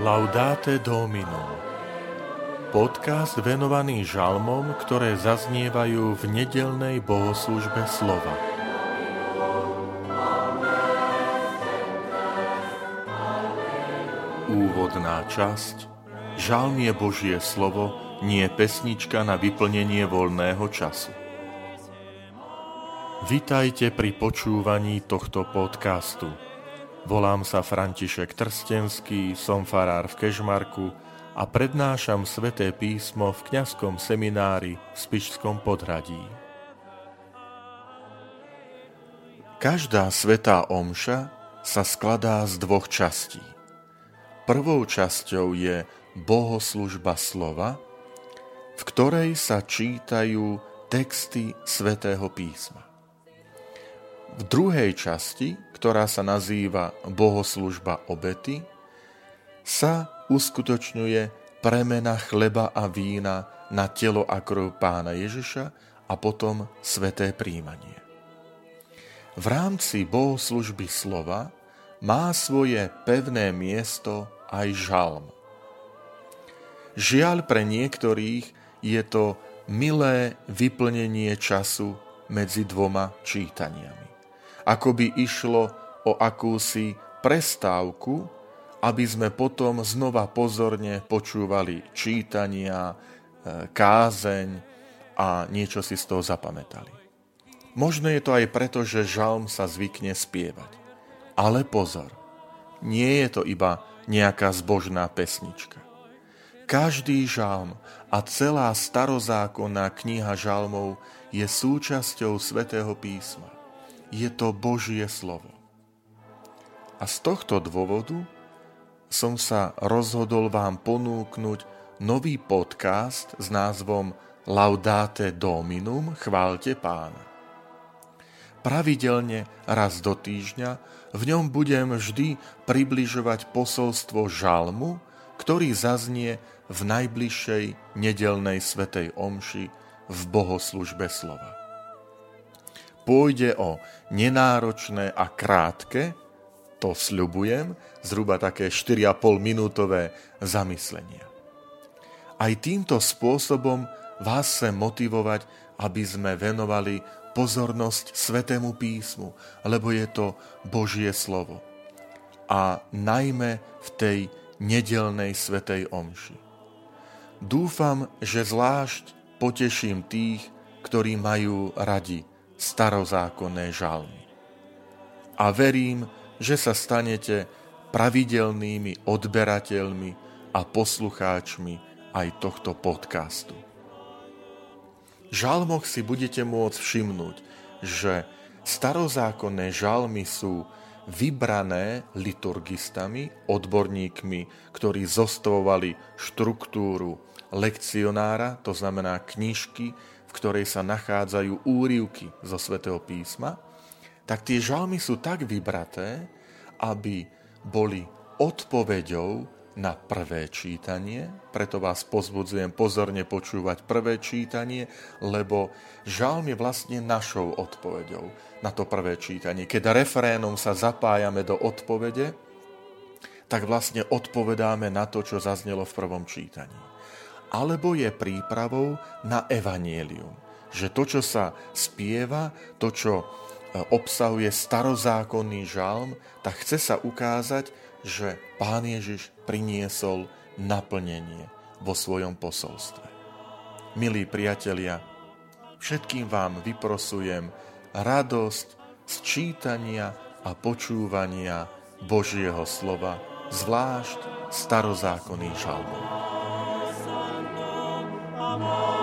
Laudate Domino Podcast venovaný žalmom, ktoré zaznievajú v nedelnej bohoslužbe slova. Úvodná časť Žalm je Božie slovo, nie pesnička na vyplnenie voľného času. Vitajte pri počúvaní tohto podcastu. Volám sa František Trstenský, som farár v Kežmarku a prednášam sveté písmo v kňazskom seminári v Spišskom podhradí. Každá svetá omša sa skladá z dvoch častí. Prvou časťou je bohoslužba slova, v ktorej sa čítajú texty svätého písma. V druhej časti, ktorá sa nazýva bohoslužba obety, sa uskutočňuje premena chleba a vína na telo a krv pána Ježiša a potom sveté príjmanie. V rámci bohoslužby slova má svoje pevné miesto aj žalm. Žiaľ pre niektorých je to milé vyplnenie času medzi dvoma čítaniami ako by išlo o akúsi prestávku, aby sme potom znova pozorne počúvali čítania, e, kázeň a niečo si z toho zapamätali. Možno je to aj preto, že žalm sa zvykne spievať. Ale pozor, nie je to iba nejaká zbožná pesnička. Každý žalm a celá starozákonná kniha žalmov je súčasťou svätého písma je to Božie slovo. A z tohto dôvodu som sa rozhodol vám ponúknuť nový podcast s názvom Laudate Dominum, chválte pána. Pravidelne raz do týždňa v ňom budem vždy približovať posolstvo žalmu, ktorý zaznie v najbližšej nedelnej svetej omši v bohoslužbe slova pôjde o nenáročné a krátke, to sľubujem, zhruba také 4,5 minútové zamyslenia. Aj týmto spôsobom vás chcem motivovať, aby sme venovali pozornosť Svetému písmu, lebo je to Božie slovo. A najmä v tej nedelnej Svetej Omši. Dúfam, že zvlášť poteším tých, ktorí majú radi starozákonné žalmy. A verím, že sa stanete pravidelnými odberateľmi a poslucháčmi aj tohto podcastu. V žalmoch si budete môcť všimnúť, že starozákonné žalmy sú vybrané liturgistami, odborníkmi, ktorí zostovali štruktúru lekcionára, to znamená knižky, v ktorej sa nachádzajú úrivky zo svätého písma, tak tie žalmy sú tak vybraté, aby boli odpoveďou na prvé čítanie, preto vás pozbudzujem pozorne počúvať prvé čítanie, lebo žalm je vlastne našou odpoveďou na to prvé čítanie. Keď refrénom sa zapájame do odpovede, tak vlastne odpovedáme na to, čo zaznelo v prvom čítaní alebo je prípravou na evanielium. Že to, čo sa spieva, to, čo e, obsahuje starozákonný žalm, tak chce sa ukázať, že Pán Ježiš priniesol naplnenie vo svojom posolstve. Milí priatelia, všetkým vám vyprosujem radosť z čítania a počúvania Božieho slova, zvlášť starozákonných žalmov. Amen.